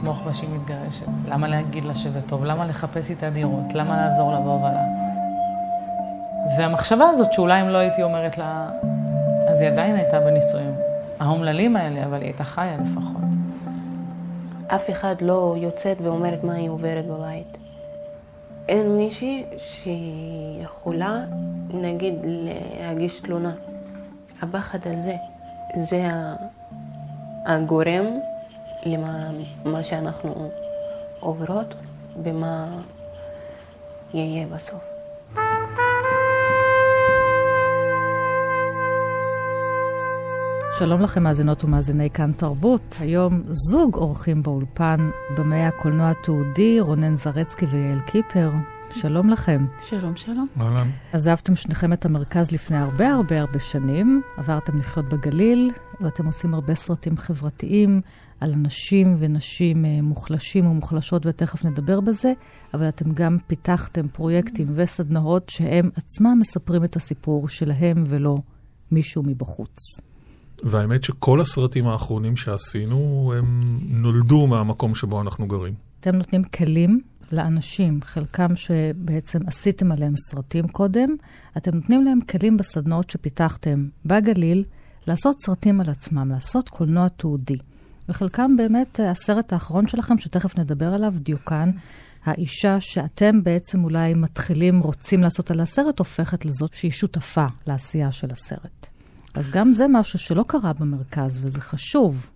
לתמוך בה שהיא מתגרשת? למה להגיד לה שזה טוב? למה לחפש איתה דירות? למה לעזור לה בהובלה? והמחשבה הזאת שאולי אם לא הייתי אומרת לה, אז היא עדיין הייתה בנישואים. האומללים האלה, אבל היא הייתה חיה לפחות. אף אחד לא יוצאת ואומרת מה היא עוברת בבית. אין מישהי שיכולה, נגיד, להגיש תלונה. הפחד הזה, זה הגורם למה שאנחנו עוברות ומה יהיה בסוף. שלום לכם מאזינות ומאזיני כאן תרבות. היום זוג אורחים באולפן, במאי הקולנוע התעודי, רונן זרצקי ויעל קיפר. שלום לכם. שלום, שלום. אהלן. עזבתם שניכם את המרכז לפני הרבה הרבה הרבה שנים, עברתם לחיות בגליל, ואתם עושים הרבה סרטים חברתיים על אנשים ונשים אה, מוחלשים ומוחלשות, ותכף נדבר בזה, אבל אתם גם פיתחתם פרויקטים וסדנאות שהם עצמם מספרים את הסיפור שלהם ולא מישהו מבחוץ. והאמת שכל הסרטים האחרונים שעשינו, הם נולדו מהמקום שבו אנחנו גרים. אתם נותנים כלים לאנשים, חלקם שבעצם עשיתם עליהם סרטים קודם, אתם נותנים להם כלים בסדנאות שפיתחתם בגליל, לעשות סרטים על עצמם, לעשות קולנוע תעודי. וחלקם באמת הסרט האחרון שלכם, שתכף נדבר עליו, דיוקן, האישה שאתם בעצם אולי מתחילים, רוצים לעשות על הסרט, הופכת לזאת שהיא שותפה לעשייה של הסרט. אז גם זה משהו שלא קרה במרכז, וזה חשוב.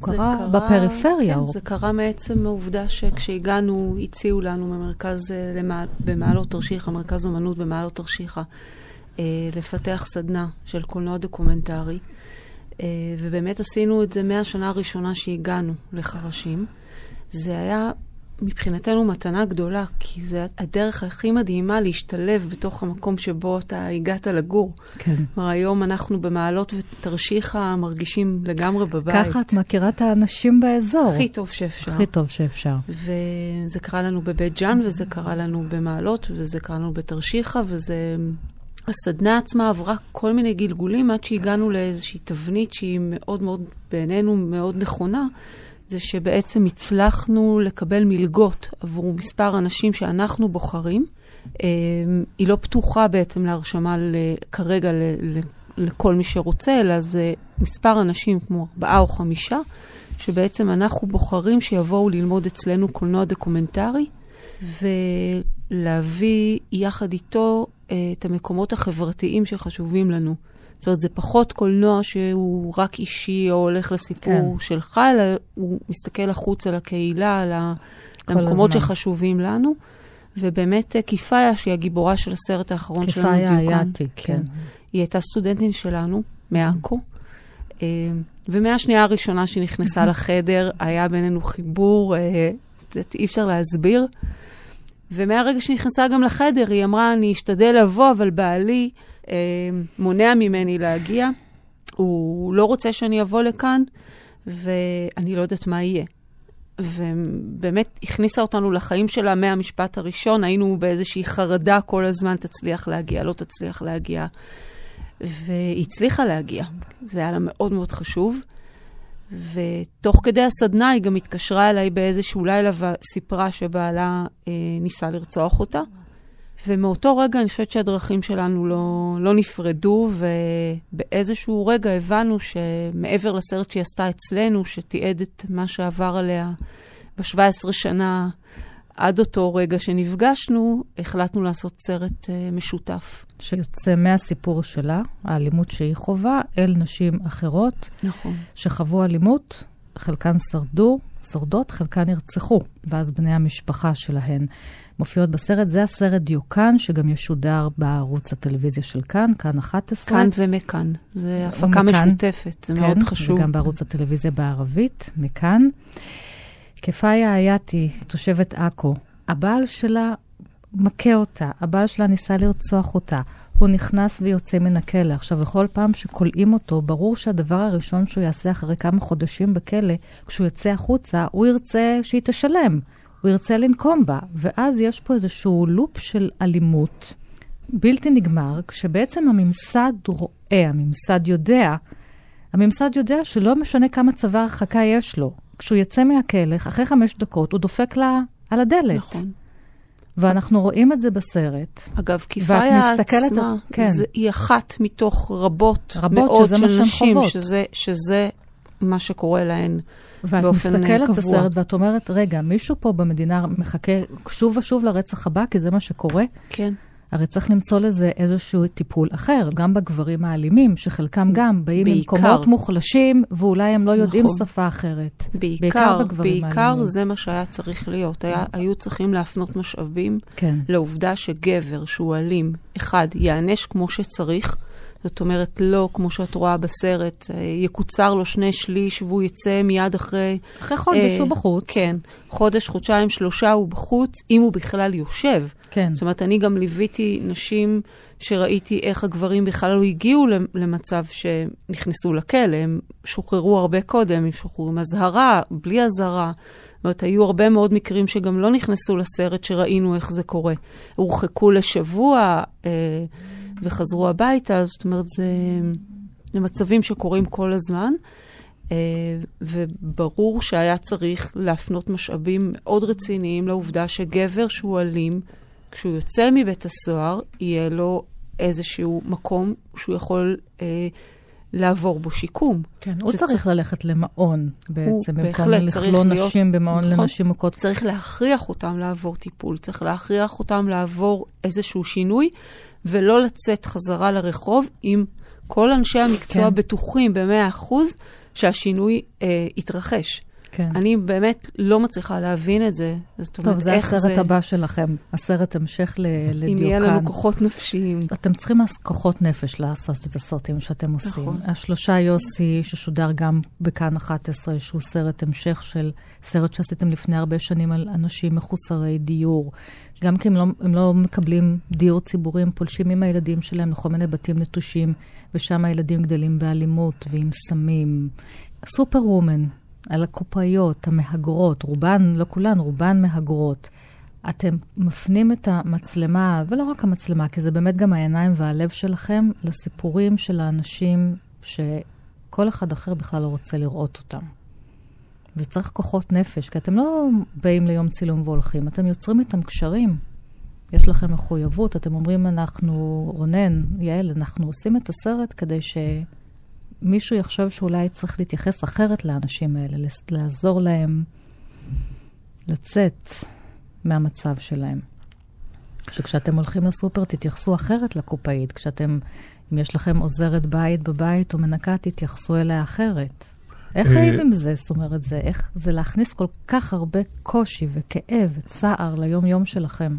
הוא קרה, קרה בפריפריה. כן, או... זה קרה מעצם העובדה שכשהגענו, הציעו לנו במרכז, אה, למעל, במעלות תרשיחא, מרכז אומנות במעלות תרשיחא, אה, לפתח סדנה של קולנוע דוקומנטרי. אה, ובאמת עשינו את זה מהשנה הראשונה שהגענו לחרשים. זה היה מבחינתנו מתנה גדולה, כי זה הדרך הכי מדהימה להשתלב בתוך המקום שבו אתה הגעת לגור. כן. כלומר, היום אנחנו במעלות ותרשיחא מרגישים לגמרי בבית. ככה את מכירה את האנשים באזור. הכי טוב שאפשר. הכי טוב שאפשר. וזה קרה לנו בבית ג'אן, וזה קרה לנו במעלות, וזה קרה לנו בתרשיחא, וזה... הסדנה עצמה עברה כל מיני גלגולים עד שהגענו לאיזושהי תבנית שהיא מאוד מאוד, בעינינו, מאוד נכונה. זה שבעצם הצלחנו לקבל מלגות עבור מספר אנשים שאנחנו בוחרים. אה, היא לא פתוחה בעצם להרשמה כרגע לכל מי שרוצה, אלא זה מספר אנשים כמו ארבעה או חמישה, שבעצם אנחנו בוחרים שיבואו ללמוד אצלנו קולנוע דוקומנטרי, ולהביא יחד איתו אה, את המקומות החברתיים שחשובים לנו. זאת אומרת, זה פחות קולנוע שהוא רק אישי או הולך לסיפור כן. שלך, אלא הוא מסתכל החוצה לקהילה, למקומות הזמן. שחשובים לנו. ובאמת אה, קיפאיה, שהיא הגיבורה של הסרט האחרון שלנו, דיוקן. קיפאיה אייתי, כן. כן. היא הייתה סטודנטית שלנו, מעכו. אה, ומהשנייה הראשונה שהיא נכנסה לחדר, היה בינינו חיבור, אה, אי אפשר להסביר. ומהרגע שנכנסה גם לחדר, היא אמרה, אני אשתדל לבוא, אבל בעלי מונע ממני להגיע. הוא לא רוצה שאני אבוא לכאן, ואני לא יודעת מה יהיה. ובאמת הכניסה אותנו לחיים שלה מהמשפט הראשון, היינו באיזושהי חרדה כל הזמן, תצליח להגיע, לא תצליח להגיע. והיא הצליחה להגיע, זה היה לה מאוד מאוד חשוב. ותוך כדי הסדנה היא גם התקשרה אליי באיזשהו לילה וסיפרה שבעלה אה, ניסה לרצוח אותה. ומאותו רגע אני חושבת שהדרכים שלנו לא, לא נפרדו, ובאיזשהו רגע הבנו שמעבר לסרט שהיא עשתה אצלנו, שתיעד את מה שעבר עליה ב-17 שנה עד אותו רגע שנפגשנו, החלטנו לעשות סרט uh, משותף. שיוצא מהסיפור שלה, האלימות שהיא חווה, אל נשים אחרות. נכון. שחוו אלימות, חלקן שרדו, שורדות, חלקן נרצחו, ואז בני המשפחה שלהן מופיעות בסרט. זה הסרט דיוקן, שגם ישודר בערוץ הטלוויזיה של כאן, כאן 11. כאן ומכאן. זה הפקה ומכאן, משותפת, זה כן, מאוד חשוב. וגם בערוץ הטלוויזיה בערבית, מכאן. כפאיה אייתי, תושבת עכו, הבעל שלה מכה אותה, הבעל שלה ניסה לרצוח אותה, הוא נכנס ויוצא מן הכלא. עכשיו, בכל פעם שכולאים אותו, ברור שהדבר הראשון שהוא יעשה אחרי כמה חודשים בכלא, כשהוא יוצא החוצה, הוא ירצה שהיא תשלם. הוא ירצה לנקום בה. ואז יש פה איזשהו לופ של אלימות בלתי נגמר, כשבעצם הממסד רואה, הממסד יודע, הממסד יודע שלא משנה כמה צבא הרחקה יש לו. כשהוא יצא מהכלא, אחרי חמש דקות, הוא דופק לה על הדלת. נכון. ואנחנו רואים את זה בסרט. אגב, כיפאיה עצמה, כן. זה, היא אחת מתוך רבות, רבות מאוד של נשים. שזה, שזה מה שקורה להן ואת באופן אה, מסתכלת קבוע. בסרט ואת אומרת, רגע, מישהו פה במדינה מחכה שוב ושוב לרצח הבא, כי זה מה שקורה? כן. הרי צריך למצוא לזה איזשהו טיפול אחר, גם בגברים האלימים, שחלקם גם באים בעיקר. ממקומות מוחלשים, ואולי הם לא יודעים נכון. שפה אחרת. בעיקר, בגברים בעיקר האלימים. זה מה שהיה צריך להיות. היה, היו צריכים להפנות משאבים כן. לעובדה שגבר שהוא אלים, אחד, ייענש כמו שצריך, זאת אומרת, לא כמו שאת רואה בסרט, אה, יקוצר לו שני שליש והוא יצא מיד אחרי... אחרי חודש אה, הוא בחוץ. כן, חודש, חודשיים, שלושה הוא בחוץ, אם הוא בכלל יושב. כן. זאת אומרת, אני גם ליוויתי נשים שראיתי איך הגברים בכלל לא הגיעו למ- למצב שנכנסו לכלא, הם שוחררו הרבה קודם, הם שוחררו עם אזהרה, בלי אזהרה. זאת אומרת, היו הרבה מאוד מקרים שגם לא נכנסו לסרט שראינו איך זה קורה. הורחקו לשבוע אה, וחזרו הביתה, זאת אומרת, זה, מצבים שקורים כל הזמן. אה, וברור שהיה צריך להפנות משאבים מאוד רציניים לעובדה שגבר שהוא אלים, כשהוא יוצא מבית הסוהר, יהיה לו איזשהו מקום שהוא יכול אה, לעבור בו שיקום. כן, הוא זה צריך ללכת למעון בעצם, במקום צריך לכלוא נשים במעון נכון. לנשים מוכות. צריך להכריח אותם לעבור טיפול, צריך להכריח אותם לעבור איזשהו שינוי, ולא לצאת חזרה לרחוב אם כל אנשי המקצוע כן. כן. בטוחים במאה אחוז שהשינוי אה, יתרחש. כן. אני באמת לא מצליחה להבין את זה. זאת אומרת, טוב, זה איך הסרט הבא שלכם, הסרט המשך ל- לדיוקן. אם יהיה לנו כוחות נפשיים. אתם צריכים אז כוחות נפש לעשות את הסרטים שאתם עושים. נכון. השלושה יוסי, ששודר גם בכאן 11, שהוא סרט המשך של סרט שעשיתם לפני הרבה שנים על אנשים מחוסרי דיור. גם כי הם לא, הם לא מקבלים דיור ציבורי, הם פולשים עם הילדים שלהם לכל מיני בתים נטושים, ושם הילדים גדלים באלימות ועם סמים. סופר וומן, על הקופאיות, המהגרות, רובן, לא כולן, רובן מהגרות. אתם מפנים את המצלמה, ולא רק המצלמה, כי זה באמת גם העיניים והלב שלכם, לסיפורים של האנשים שכל אחד אחר בכלל לא רוצה לראות אותם. וצריך כוחות נפש, כי אתם לא באים ליום צילום והולכים, אתם יוצרים איתם קשרים. יש לכם מחויבות, אתם אומרים, אנחנו, רונן, יעל, אנחנו עושים את הסרט כדי שמישהו יחשוב שאולי צריך להתייחס אחרת לאנשים האלה, לעזור להם לצאת מהמצב שלהם. שכשאתם הולכים לסופר, תתייחסו אחרת לקופאית. כשאתם, אם יש לכם עוזרת בית בבית או מנקה, תתייחסו אליה אחרת. איך אה, חיים עם זה? זאת אומרת, זה, איך, זה להכניס כל כך הרבה קושי וכאב וצער ליום-יום שלכם.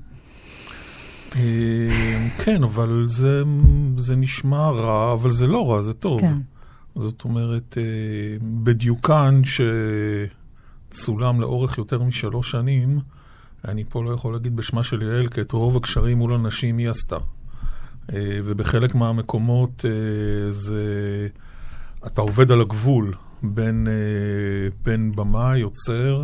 אה, כן, אבל זה, זה נשמע רע, אבל זה לא רע, זה טוב. כן. זאת אומרת, אה, בדיוקן שצולם לאורך יותר משלוש שנים, אני פה לא יכול להגיד בשמה של יעל, כי את רוב הקשרים מול אנשים היא עשתה. אה, ובחלק מהמקומות אה, זה... אתה עובד על הגבול בין, בין במאי, יוצר,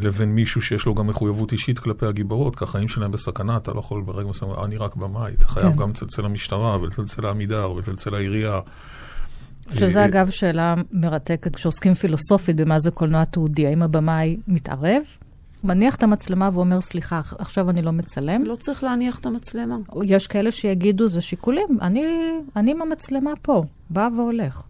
לבין מישהו שיש לו גם מחויבות אישית כלפי הגיבורות, כי החיים שלהם בסכנה, אתה לא יכול ברגע מסוים, אני רק במאי, אתה חייב כן. גם לצלצל למשטרה ולצלצל לעמידר ולצלצל לעירייה. שזה אה, אגב שאלה מרתקת, כשעוסקים פילוסופית במה זה קולנוע תיעודי, האם הבמאי מתערב? מניח את המצלמה ואומר, סליחה, עכשיו אני לא מצלם? לא צריך להניח את המצלמה. יש כאלה שיגידו, זה שיקולים, אני, אני עם המצלמה פה, בא והולך.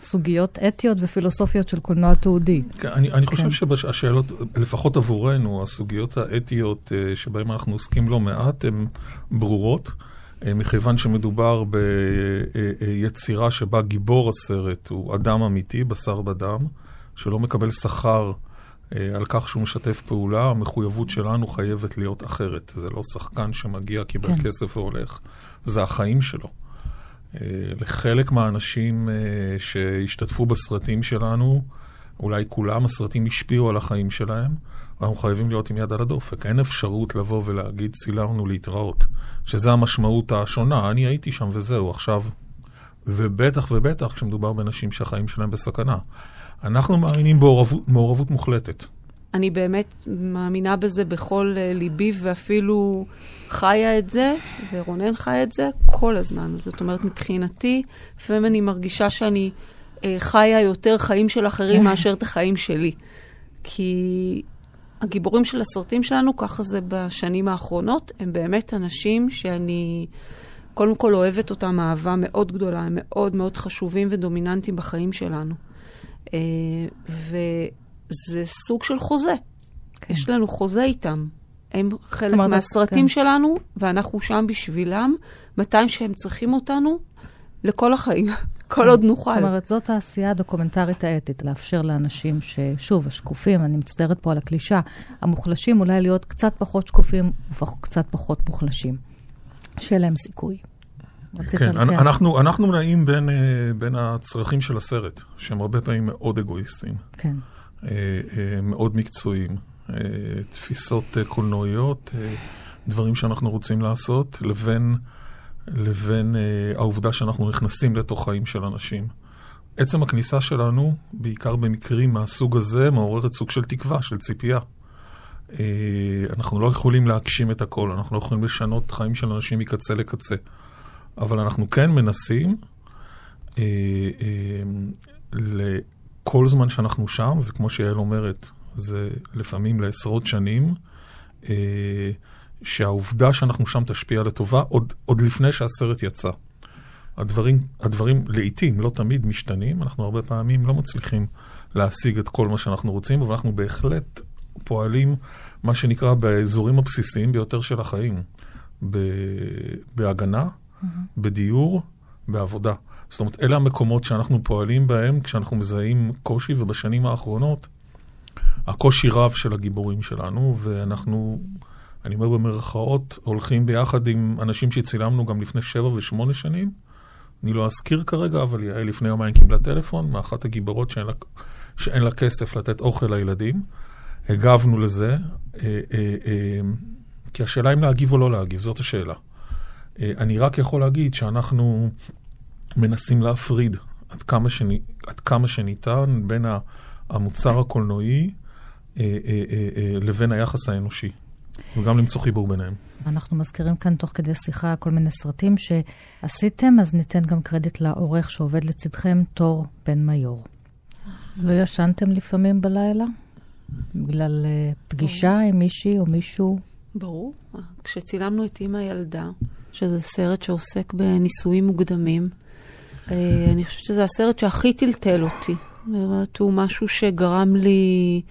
סוגיות אתיות ופילוסופיות של קולנוע תיעודי. כן, אני, אני חושב כן. שהשאלות, לפחות עבורנו, הסוגיות האתיות אה, שבהן אנחנו עוסקים לא מעט, הן ברורות, מכיוון שמדובר ביצירה שבה גיבור הסרט הוא אדם אמיתי, בשר בדם, שלא מקבל שכר אה, על כך שהוא משתף פעולה, המחויבות שלנו חייבת להיות אחרת. זה לא שחקן שמגיע, קיבל כן. כסף והולך, זה החיים שלו. אה, לחלק מהאנשים אה, שהשתתפו בסרטים שלנו, אולי כולם, הסרטים השפיעו על החיים שלהם, ואנחנו חייבים להיות עם יד על הדופק. אין אפשרות לבוא ולהגיד, צילמנו להתראות, שזה המשמעות השונה. אני הייתי שם וזהו, עכשיו... ובטח ובטח כשמדובר בנשים שהחיים שלהם בסכנה. אנחנו מאמינים במעורבות מעורבות מוחלטת. אני באמת מאמינה בזה בכל uh, ליבי, ואפילו חיה את זה, ורונן חי את זה כל הזמן. זאת אומרת, מבחינתי, לפעמים אני מרגישה שאני uh, חיה יותר חיים של אחרים מאשר את החיים שלי. כי הגיבורים של הסרטים שלנו, ככה זה בשנים האחרונות, הם באמת אנשים שאני קודם כל אוהבת אותם אהבה מאוד גדולה, הם מאוד מאוד חשובים ודומיננטיים בחיים שלנו. אה, וזה סוג של חוזה. כן. יש לנו חוזה איתם. הם חלק אומרת, מהסרטים כן. שלנו, ואנחנו שם בשבילם, מתי שהם צריכים אותנו, לכל החיים. כל כן. עוד נוכל. זאת אומרת, זאת העשייה הדוקומנטרית האתית, לאפשר לאנשים ששוב, השקופים, אני מצטערת פה על הקלישה, המוחלשים אולי להיות קצת פחות שקופים וקצת פחות מוחלשים. שיהיה להם סיכוי. כן, אנחנו, אנחנו נעים בין, אה, בין הצרכים של הסרט, שהם הרבה פעמים מאוד אגואיסטיים. כן. אה, אה, מאוד מקצועיים. תפיסות קולנועיות, דברים שאנחנו רוצים לעשות, לבין, לבין העובדה שאנחנו נכנסים לתוך חיים של אנשים. עצם הכניסה שלנו, בעיקר במקרים מהסוג הזה, מעוררת סוג של תקווה, של ציפייה. אנחנו לא יכולים להגשים את הכל, אנחנו לא יכולים לשנות חיים של אנשים מקצה לקצה. אבל אנחנו כן מנסים, אה, אה, לכל זמן שאנחנו שם, וכמו שיעל אומרת, זה לפעמים לעשרות שנים, אה, שהעובדה שאנחנו שם תשפיע לטובה עוד, עוד לפני שהסרט יצא. הדברים, הדברים לעיתים, לא תמיד, משתנים. אנחנו הרבה פעמים לא מצליחים להשיג את כל מה שאנחנו רוצים, אבל אנחנו בהחלט פועלים, מה שנקרא, באזורים הבסיסיים ביותר של החיים. בהגנה, mm-hmm. בדיור, בעבודה. זאת אומרת, אלה המקומות שאנחנו פועלים בהם כשאנחנו מזהים קושי, ובשנים האחרונות הקושי רב של הגיבורים שלנו, ואנחנו, אני אומר במרכאות, הולכים ביחד עם אנשים שצילמנו גם לפני שבע ושמונה שנים. אני לא אזכיר כרגע, אבל יעל לפני יומיים קיבלה טלפון מאחת הגיבורות שאין לה, שאין לה כסף לתת אוכל לילדים. הגבנו לזה, אה, אה, אה, כי השאלה אם להגיב או לא להגיב, זאת השאלה. אה, אני רק יכול להגיד שאנחנו מנסים להפריד עד כמה, שני, עד כמה שניתן בין המוצר הקולנועי אה, אה, לבין היחס האנושי, וגם למצוא חיבור ביניהם. אנחנו מזכירים כאן תוך כדי שיחה כל מיני סרטים שעשיתם, אז ניתן גם קרדיט לעורך שעובד לצדכם, תור בן מיור. לא ישנתם לפעמים בלילה? בגלל פגישה עם מישהי או מישהו? ברור. כשצילמנו את אימא ילדה, שזה סרט שעוסק בנישואים מוקדמים. אה, אני חושבת שזה הסרט שהכי טלטל אותי. זאת הוא משהו שגרם לי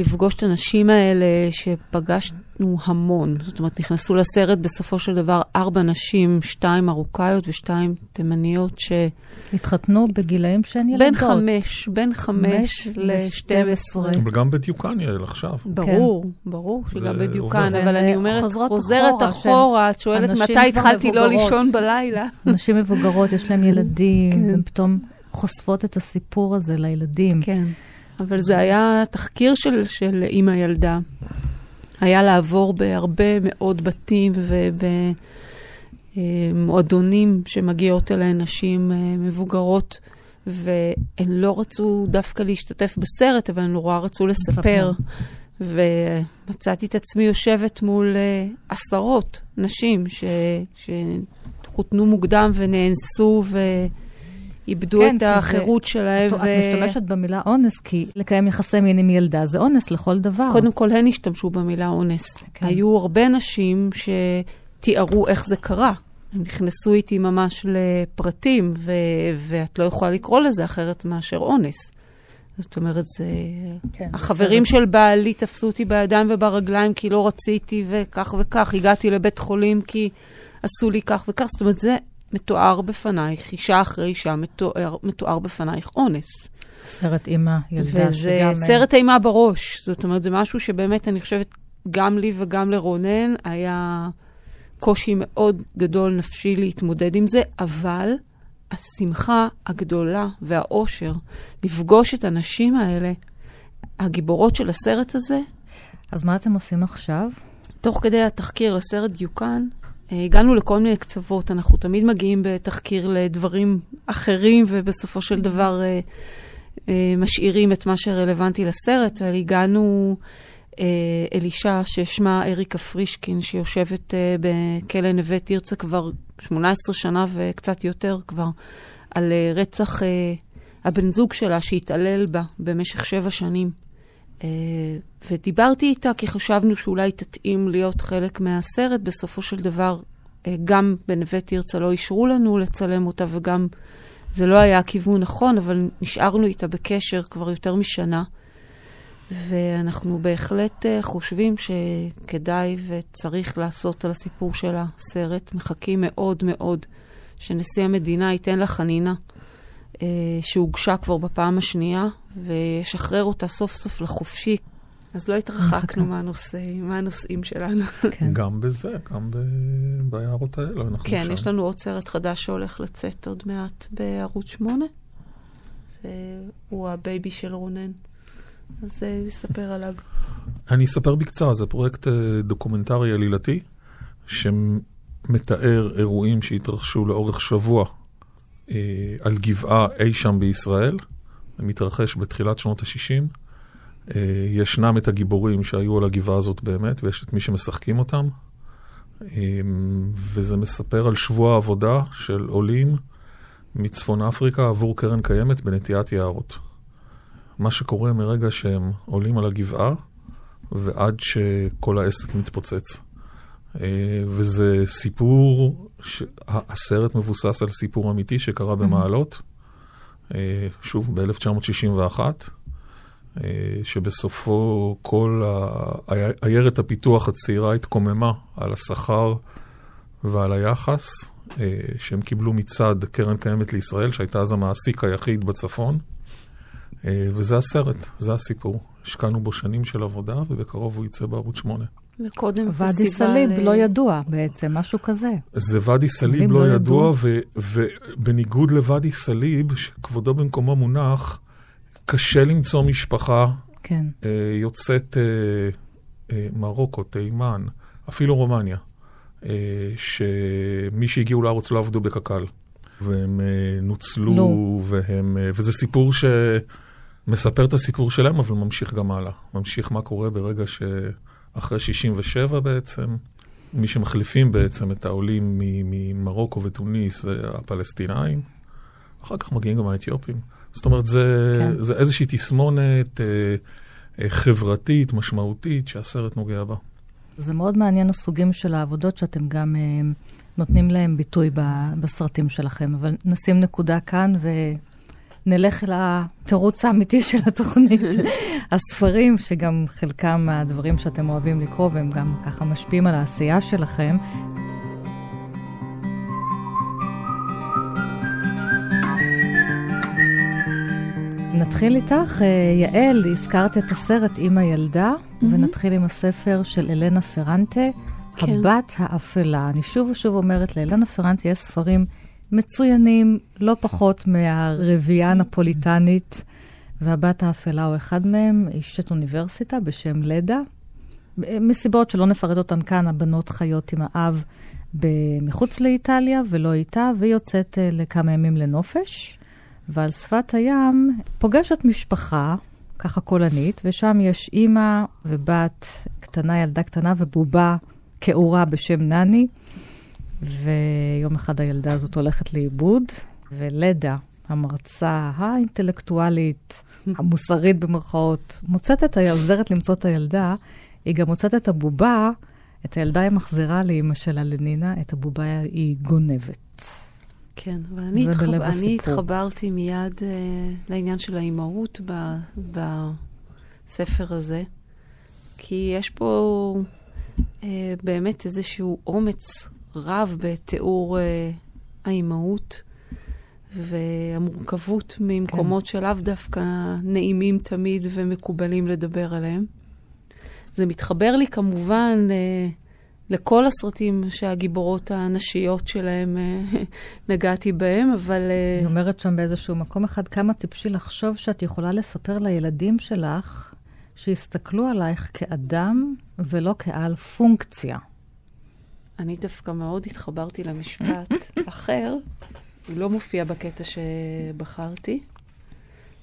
לפגוש את הנשים האלה שפגשנו המון. זאת אומרת, נכנסו לסרט בסופו של דבר ארבע נשים, שתיים מרוקאיות ושתיים תימניות ש... התחתנו בגילאים שהן ילדות. בין חמש, בין חמש לשתים עשרה. אבל גם בדיוקן, יעל, עכשיו. ברור, כן. ברור שגם בדיוקן, אבל אני אומרת, חוזרת אחורה, את שואלת מתי התחלתי לא לישון בלילה. נשים מבוגרות, יש להן ילדים, כן. הן פתאום חושפות את הסיפור הזה לילדים. כן. אבל זה היה תחקיר של, של אימא ילדה. היה לעבור בהרבה מאוד בתים ובמועדונים שמגיעות אליהן נשים אה, מבוגרות, והן לא רצו דווקא להשתתף בסרט, אבל הן נורא רצו לספר. ומצאתי את עצמי יושבת מול uh, עשרות נשים שחותנו מוקדם ונאנסו, ו... איבדו כן, את החירות זה, שלהם. את, ו... את משתמשת במילה אונס, כי לקיים יחסי מין עם ילדה זה אונס לכל דבר. קודם כל, הן השתמשו במילה אונס. כן. היו הרבה נשים שתיארו איך זה קרה. הם נכנסו איתי ממש לפרטים, ו- ואת לא יכולה לקרוא לזה אחרת מאשר אונס. זאת אומרת, זה... כן, החברים בסדר. של בעלי תפסו אותי בידיים וברגליים כי לא רציתי, וכך וכך. הגעתי לבית חולים כי עשו לי כך וכך. זאת אומרת, זה מתואר בפנייך, אישה אחרי אישה, מתואר, מתואר בפנייך אונס. סרט אימא, ילדה וזה שגם... סרט אימה בראש. זאת אומרת, זה משהו שבאמת, אני חושבת, גם לי וגם לרונן היה קושי מאוד גדול נפשי להתמודד עם זה, אבל השמחה הגדולה והאושר לפגוש את הנשים האלה, הגיבורות של הסרט הזה, אז מה אתם עושים עכשיו? תוך כדי התחקיר לסרט דיוקן, אה, הגענו לכל מיני קצוות. אנחנו תמיד מגיעים בתחקיר לדברים אחרים, ובסופו של דבר אה, אה, משאירים את מה שרלוונטי לסרט. אבל הגענו אה, אל אישה ששמה אריקה פרישקין, שיושבת אה, בכלא נווה תרצה כבר 18 שנה וקצת יותר כבר, על אה, רצח אה, הבן זוג שלה שהתעלל בה במשך שבע שנים. אה, ודיברתי איתה כי חשבנו שאולי תתאים להיות חלק מהסרט. בסופו של דבר, אה, גם בנווה תרצה לא אישרו לנו לצלם אותה, וגם זה לא היה הכיוון נכון, אבל נשארנו איתה בקשר כבר יותר משנה. ואנחנו בהחלט אה, חושבים שכדאי וצריך לעשות על הסיפור שלה סרט. מחכים מאוד מאוד שנשיא המדינה ייתן לה חנינה. אה, שהוגשה כבר בפעם השנייה, וישחרר אותה סוף סוף לחופשי. אז לא התרחקנו מהנושא, מהנושאים שלנו. כן. גם בזה, גם ב... ביערות האלה אנחנו כן, שם. יש לנו עוד סרט חדש שהולך לצאת עוד מעט בערוץ 8. הוא הבייבי של רונן. אז אה, נספר עליו. אני אספר בקצרה, זה פרויקט אה, דוקומנטרי עלילתי, שמתאר אירועים שהתרחשו לאורך שבוע על גבעה אי שם בישראל. זה מתרחש בתחילת שנות ה-60. אה, ישנם את הגיבורים שהיו על הגבעה הזאת באמת, ויש את מי שמשחקים אותם. אה, וזה מספר על שבוע עבודה של עולים מצפון אפריקה עבור קרן קיימת בנטיית יערות. מה שקורה מרגע שהם עולים על הגבעה ועד שכל העסק מתפוצץ. אה, וזה סיפור, ש... הסרט מבוסס על סיפור אמיתי שקרה במעלות, אה, שוב, ב-1961, אה, שבסופו כל עיירת הפיתוח הצעירה התקוממה על השכר ועל היחס שהם קיבלו מצד קרן קיימת לישראל, שהייתה אז המעסיק היחיד בצפון. וזה הסרט, זה הסיפור. השקענו בו שנים של עבודה, ובקרוב הוא יצא בערוץ 8. וקודם פסטיבל... ואדי סאליב לא ידוע בעצם, משהו כזה. זה ואדי סאליב לא, לא ידוע, ובניגוד לוואדי סאליב, שכבודו במקומו מונח, קשה למצוא משפחה כן. אה, יוצאת אה, אה, מרוקו, תימן, אפילו רומניה, אה, שמי שהגיעו לארץ לא עבדו בקק"ל, והם אה, נוצלו, לא. והם, אה, וזה סיפור שמספר את הסיפור שלהם, אבל ממשיך גם הלאה. ממשיך מה קורה ברגע ש... אחרי 67 בעצם, מי שמחליפים בעצם את העולים ממרוקו ותוניס זה הפלסטינאים, אחר כך מגיעים גם האתיופים. זאת אומרת, זה, כן. זה איזושהי תסמונת אה, אה, חברתית, משמעותית, שהסרט נוגע בה. זה מאוד מעניין הסוגים של העבודות שאתם גם אה, נותנים להם ביטוי ב, בסרטים שלכם, אבל נשים נקודה כאן ו... נלך לתירוץ האמיתי של התוכנית. הספרים, שגם חלקם מהדברים שאתם אוהבים לקרוא, והם גם ככה משפיעים על העשייה שלכם. נתחיל איתך. אה, יעל, הזכרת את הסרט עם הילדה, mm-hmm. ונתחיל עם הספר של אלנה פרנטה, כן. הבת האפלה. אני שוב ושוב אומרת, לאלנה פרנטה יש ספרים מצוינים, לא פחות מהרביעייה הנפוליטנית, והבת האפלה הוא אחד מהם, אשת אוניברסיטה בשם לדה. מסיבות שלא נפרט אותן כאן, הבנות חיות עם האב מחוץ לאיטליה ולא איתה, והיא יוצאת אה, לכמה ימים לנופש. ועל שפת הים פוגשת משפחה, ככה קולנית, ושם יש אימא ובת קטנה, ילדה קטנה ובובה כאורה בשם נני. ויום אחד הילדה הזאת הולכת לאיבוד, ולדה, המרצה האינטלקטואלית, המוסרית במרכאות, מוצאת את, ה... עוזרת למצוא את הילדה, היא גם מוצאת את הבובה, את הילדה היא מחזירה לאימא שלה, לנינה, את הבובה היא גונבת. כן, ואני התחב... התחברתי מיד uh, לעניין של האימהות ב... בספר הזה, כי יש פה uh, באמת איזשהו אומץ רב בתיאור אה, האימהות והמורכבות ממקומות כן. שלאו דווקא נעימים תמיד ומקובלים לדבר עליהם. זה מתחבר לי כמובן אה, לכל הסרטים שהגיבורות הנשיות שלהם אה, נגעתי בהם, אבל... אה, היא אומרת שם באיזשהו מקום אחד, כמה טיפשי לחשוב שאת יכולה לספר לילדים שלך שיסתכלו עלייך כאדם ולא כעל פונקציה. אני דווקא מאוד התחברתי למשפט אחר, הוא לא מופיע בקטע שבחרתי,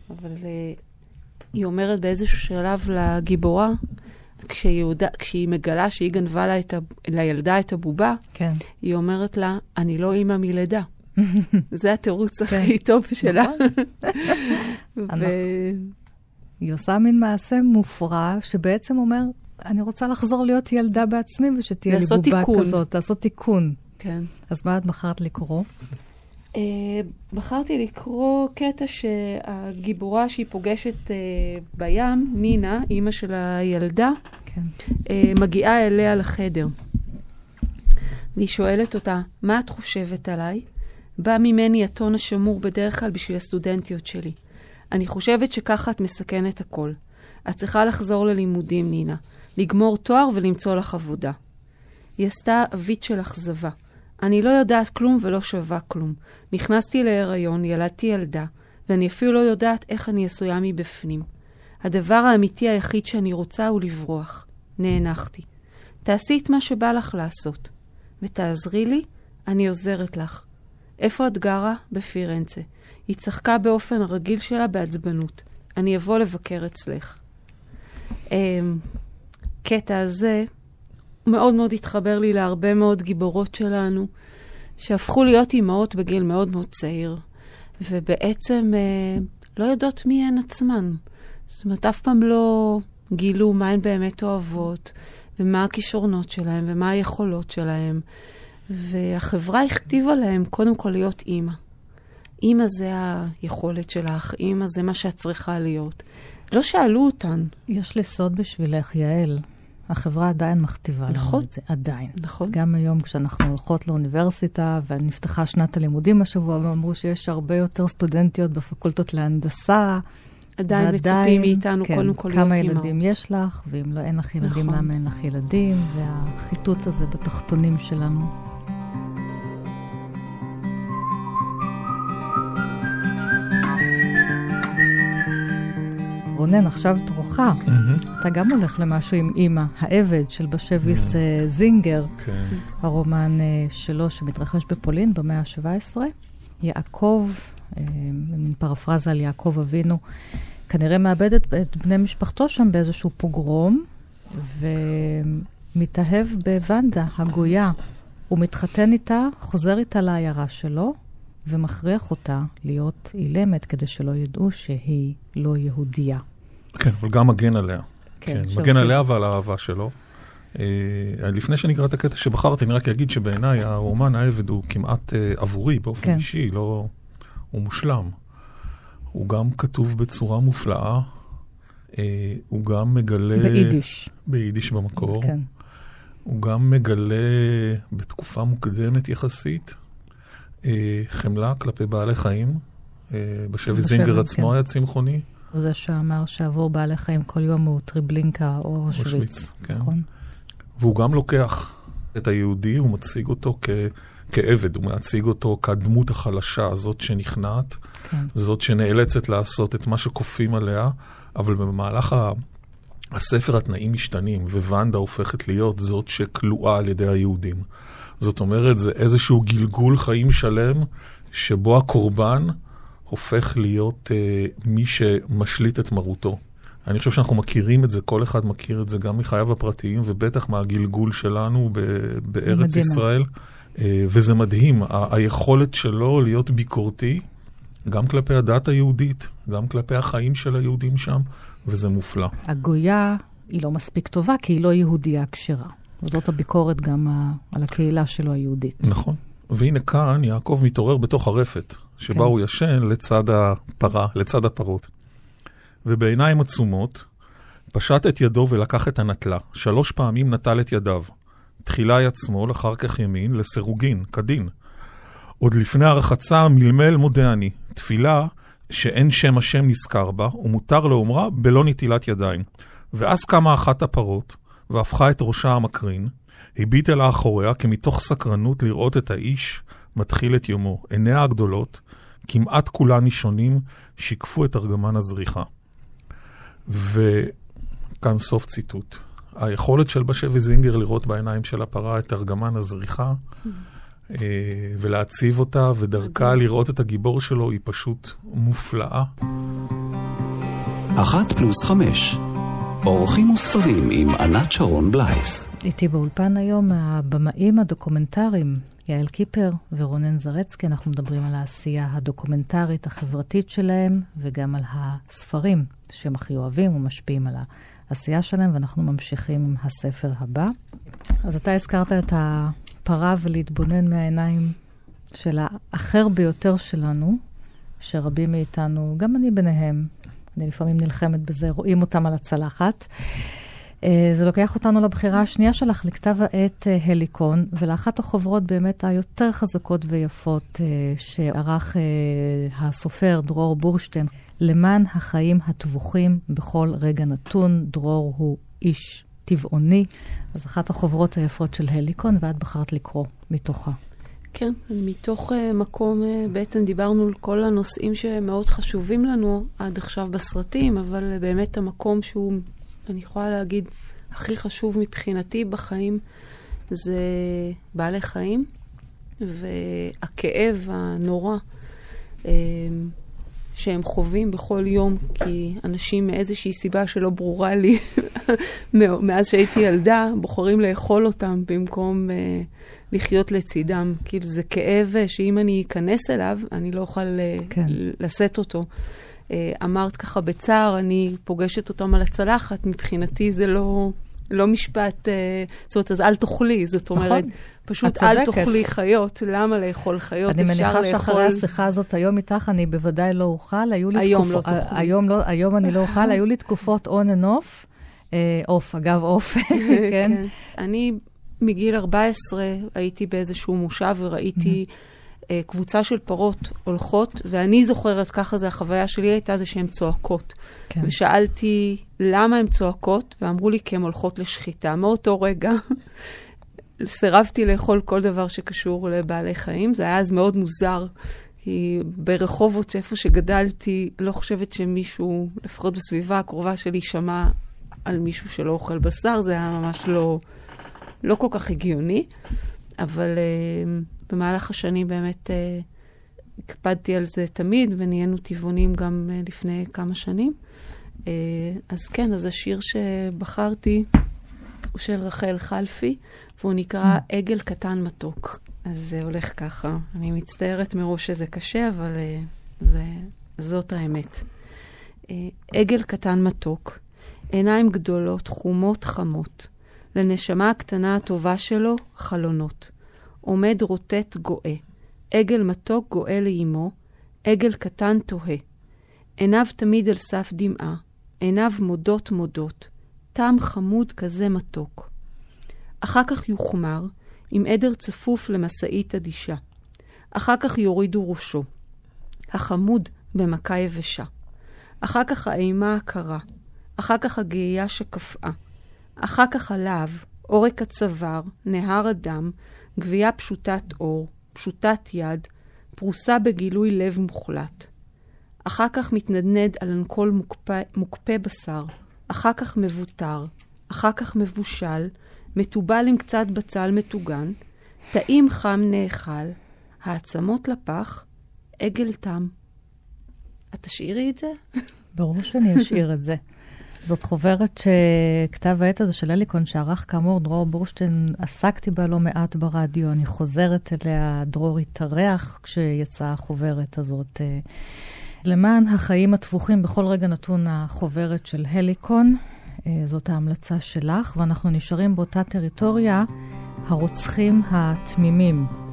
אבל uh, היא אומרת באיזשהו שלב לגיבורה, כשהיא, יודע, כשהיא מגלה שהיא גנבה לה את ה, לילדה את הבובה, כן. היא אומרת לה, אני לא אימא מלידה. זה התירוץ כן. הכי טוב שלה. נכון. ו... היא עושה מין מעשה מופרע, שבעצם אומר, אני רוצה לחזור להיות ילדה בעצמי ושתהיה לי בובה תיקון. כזאת, לעשות תיקון. כן. אז מה את בחרת לקרוא? Uh, בחרתי לקרוא קטע שהגיבורה שהיא פוגשת uh, בים, נינה, אימא של הילדה, כן. uh, מגיעה אליה לחדר. והיא שואלת אותה, מה את חושבת עליי? בא ממני הטון השמור בדרך כלל בשביל הסטודנטיות שלי. אני חושבת שככה את מסכנת הכל. את צריכה לחזור ללימודים, נינה. לגמור תואר ולמצוא לך עבודה. היא עשתה אבית של אכזבה. אני לא יודעת כלום ולא שווה כלום. נכנסתי להיריון, ילדתי ילדה, ואני אפילו לא יודעת איך אני עשויה מבפנים. הדבר האמיתי היחיד שאני רוצה הוא לברוח. נאנחתי. תעשי את מה שבא לך לעשות. ותעזרי לי, אני עוזרת לך. איפה את גרה? בפירנצה. היא צחקה באופן הרגיל שלה בעצבנות. אני אבוא לבקר אצלך. הקטע הזה מאוד מאוד התחבר לי להרבה מאוד גיבורות שלנו, שהפכו להיות אימהות בגיל מאוד מאוד צעיר, ובעצם אה, לא יודעות מי הן עצמן. זאת אומרת, אף פעם לא גילו מה הן באמת אוהבות, ומה הכישרונות שלהן, ומה היכולות שלהן. והחברה הכתיבה להם קודם כל להיות אימא. אימא זה היכולת שלך, אימא זה מה שאת צריכה להיות. לא שאלו אותן. יש לי סוד בשבילך, יעל. החברה עדיין מכתיבה נכון. לנו את זה, עדיין. נכון. גם היום כשאנחנו הולכות לאוניברסיטה, ונפתחה שנת הלימודים השבוע, ואמרו שיש הרבה יותר סטודנטיות בפקולטות להנדסה. עדיין מצפים מאיתנו כן, קודם כל להיות אימהות. כמה ילדים יש לך, ואם לא אין לך ילדים, נכון. למה אין לך ילדים, והחיטוט הזה בתחתונים שלנו. רונן, עכשיו תורך. Mm-hmm. אתה גם הולך למשהו עם אימא, העבד של בשביס mm-hmm. זינגר, okay. כן. הרומן uh, שלו שמתרחש בפולין במאה ה-17. יעקב, uh, מין פרפרזה על יעקב אבינו, כנראה מאבד את, את בני משפחתו שם באיזשהו פוגרום, ומתאהב בוונדה, הגויה. הוא מתחתן איתה, חוזר איתה לעיירה שלו, ומכריח אותה להיות אילמת כדי שלא ידעו שהיא לא יהודייה. כן, אבל גם מגן עליה. כן, כן מגן עליה ועל האהבה שלו. Uh, לפני שאני אקרא את הקטע שבחרתי, אני רק אגיד שבעיניי הרומן העבד הוא כמעט uh, עבורי באופן כן. אישי, לא... הוא מושלם. הוא גם כתוב בצורה מופלאה, uh, הוא גם מגלה... ביידיש. ביידיש במקור. כן. הוא גם מגלה בתקופה מוקדמת יחסית חמלה כלפי בעלי חיים. בשבי זינגר עצמו כן. היה צמחוני. הוא זה שאמר שעבור בעלי חיים כל יום הוא טריבלינקה או שוויץ, כן. נכון? והוא גם לוקח את היהודי, הוא מציג אותו כ... כעבד, הוא מציג אותו כדמות החלשה, זאת שנכנעת, כן. זאת שנאלצת לעשות את מה שכופים עליה, אבל במהלך ה... הספר התנאים משתנים, וונדה הופכת להיות זאת שכלואה על ידי היהודים. זאת אומרת, זה איזשהו גלגול חיים שלם, שבו הקורבן הופך להיות אה, מי שמשליט את מרותו. אני חושב שאנחנו מכירים את זה, כל אחד מכיר את זה גם מחייו הפרטיים, ובטח מהגלגול שלנו ב- בארץ מדהימה. ישראל. אה, וזה מדהים, ה- היכולת שלו להיות ביקורתי, גם כלפי הדת היהודית, גם כלפי החיים של היהודים שם, וזה מופלא. הגויה היא לא מספיק טובה, כי היא לא יהודייה כשרה. וזאת הביקורת גם על הקהילה שלו היהודית. נכון. והנה כאן יעקב מתעורר בתוך הרפת. שבה כן. הוא ישן לצד הפרה, לצד הפרות. ובעיניים עצומות, פשט את ידו ולקח את הנטלה. שלוש פעמים נטל את ידיו. תחילה יד שמאל, אחר כך ימין, לסירוגין, כדין. עוד לפני הרחצה מלמל מודה אני, תפילה שאין שם השם נזכר בה, ומותר לאומרה בלא נטילת ידיים. ואז קמה אחת הפרות, והפכה את ראשה המקרין, הביטה לאחוריה כמתוך סקרנות לראות את האיש מתחיל את יומו. עיניה הגדולות, כמעט כולן נישונים, שיקפו את ארגמן הזריחה. וכאן סוף ציטוט. היכולת של בשבי זינגר לראות בעיניים של הפרה את ארגמן הזריחה אה, ולהציב אותה, ודרכה לראות את הגיבור שלו היא פשוט מופלאה. אחת פלוס חמש, אורחים וספרים עם ענת שרון בלייס. איתי באולפן היום הבמאים הדוקומנטריים, יעל קיפר ורונן זרצקי. אנחנו מדברים על העשייה הדוקומנטרית החברתית שלהם, וגם על הספרים שהם הכי אוהבים ומשפיעים על העשייה שלהם, ואנחנו ממשיכים עם הספר הבא. אז אתה הזכרת את הפרה ולהתבונן מהעיניים של האחר ביותר שלנו, שרבים מאיתנו, גם אני ביניהם, אני לפעמים נלחמת בזה, רואים אותם על הצלחת. אה, זה לוקח אותנו לבחירה השנייה שלך, לכתב העת אה, הליקון, ולאחת החוברות באמת היותר חזקות ויפות אה, שערך הסופר דרור בורשטיין, למען החיים הטבוחים בכל רגע נתון. דרור הוא איש טבעוני, אז אחת החוברות היפות של הליקון, ואת בחרת לקרוא מתוכה. כן, מתוך uh, מקום, uh, בעצם דיברנו על כל הנושאים שמאוד חשובים לנו עד עכשיו בסרטים, אבל uh, באמת המקום שהוא, אני יכולה להגיד, הכי חשוב מבחינתי בחיים זה בעלי חיים, והכאב הנורא uh, שהם חווים בכל יום, כי אנשים מאיזושהי סיבה שלא ברורה לי, מאז שהייתי ילדה, בוחרים לאכול אותם במקום... Uh, לחיות לצידם. כאילו, זה כאב שאם אני אכנס אליו, אני לא אוכל אה, כן. לשאת אותו. אה, אמרת ככה בצער, אני פוגשת אותם על הצלחת, מבחינתי זה לא, לא משפט, אה, זאת אומרת, אז אל תאכלי, זאת אומרת, נכון. פשוט אל תאכלי חיות, למה לאכול חיות? אני מניחה שאחרי השיחה הזאת היום איתך, אני בוודאי לא אוכל, היו לי היום תקופ... לא תאכלי. היום, לא, היום אני לא אוכל, היו לי תקופות און אנ אוף, אוף, אגב, אוף, כן. כן. אני מגיל 14 הייתי באיזשהו מושב וראיתי קבוצה של פרות הולכות, ואני זוכרת, ככה זה החוויה שלי הייתה, זה שהן צועקות. כן. ושאלתי למה הן צועקות, ואמרו לי כי הן הולכות לשחיטה. מאותו רגע סירבתי לאכול כל דבר שקשור לבעלי חיים. זה היה אז מאוד מוזר. כי ברחובות, איפה שגדלתי, לא חושבת שמישהו, לפחות בסביבה הקרובה שלי, שמע על מישהו שלא אוכל בשר, זה היה ממש לא, לא כל כך הגיוני, אבל uh, במהלך השנים באמת uh, הקפדתי על זה תמיד, ונהיינו טבעונים גם uh, לפני כמה שנים. Uh, אז כן, אז השיר שבחרתי הוא של רחל חלפי, והוא נקרא עגל קטן מתוק. אז זה הולך ככה. אני מצטערת מראש שזה קשה, אבל זה, זאת האמת. עגל קטן מתוק, עיניים גדולות, חומות, חמות. לנשמה הקטנה הטובה שלו חלונות. עומד רוטט גואה, עגל מתוק גואה לאמו, עגל קטן תוהה. עיניו תמיד על סף דמעה, עיניו מודות מודות, טעם חמוד כזה מתוק. אחר כך יוחמר, עם עדר צפוף למשאית אדישה. אחר כך יורידו ראשו. החמוד במכה יבשה. אחר כך האימה הקרה. אחר כך הגאייה שקפאה. אחר כך הלהב, עורק הצוואר, נהר הדם, גבייה פשוטת אור, פשוטת יד, פרוסה בגילוי לב מוחלט. אחר כך מתנדנד על אנקול מוקפא, מוקפא בשר, אחר כך מבוטר, אחר כך מבושל, מתובל עם קצת בצל מטוגן, טעים חם נאכל, העצמות לפח, עגל תם. את תשאירי את זה? ברור שאני אשאיר את זה. זאת חוברת שכתב העת הזה של אליקון, שערך כאמור דרור בורשטיין, עסקתי בה לא מעט ברדיו, אני חוזרת אליה, דרור התארח כשיצאה החוברת הזאת. למען החיים הטבוחים בכל רגע נתון החוברת של הליקון, אה, זאת ההמלצה שלך, ואנחנו נשארים באותה טריטוריה, הרוצחים התמימים.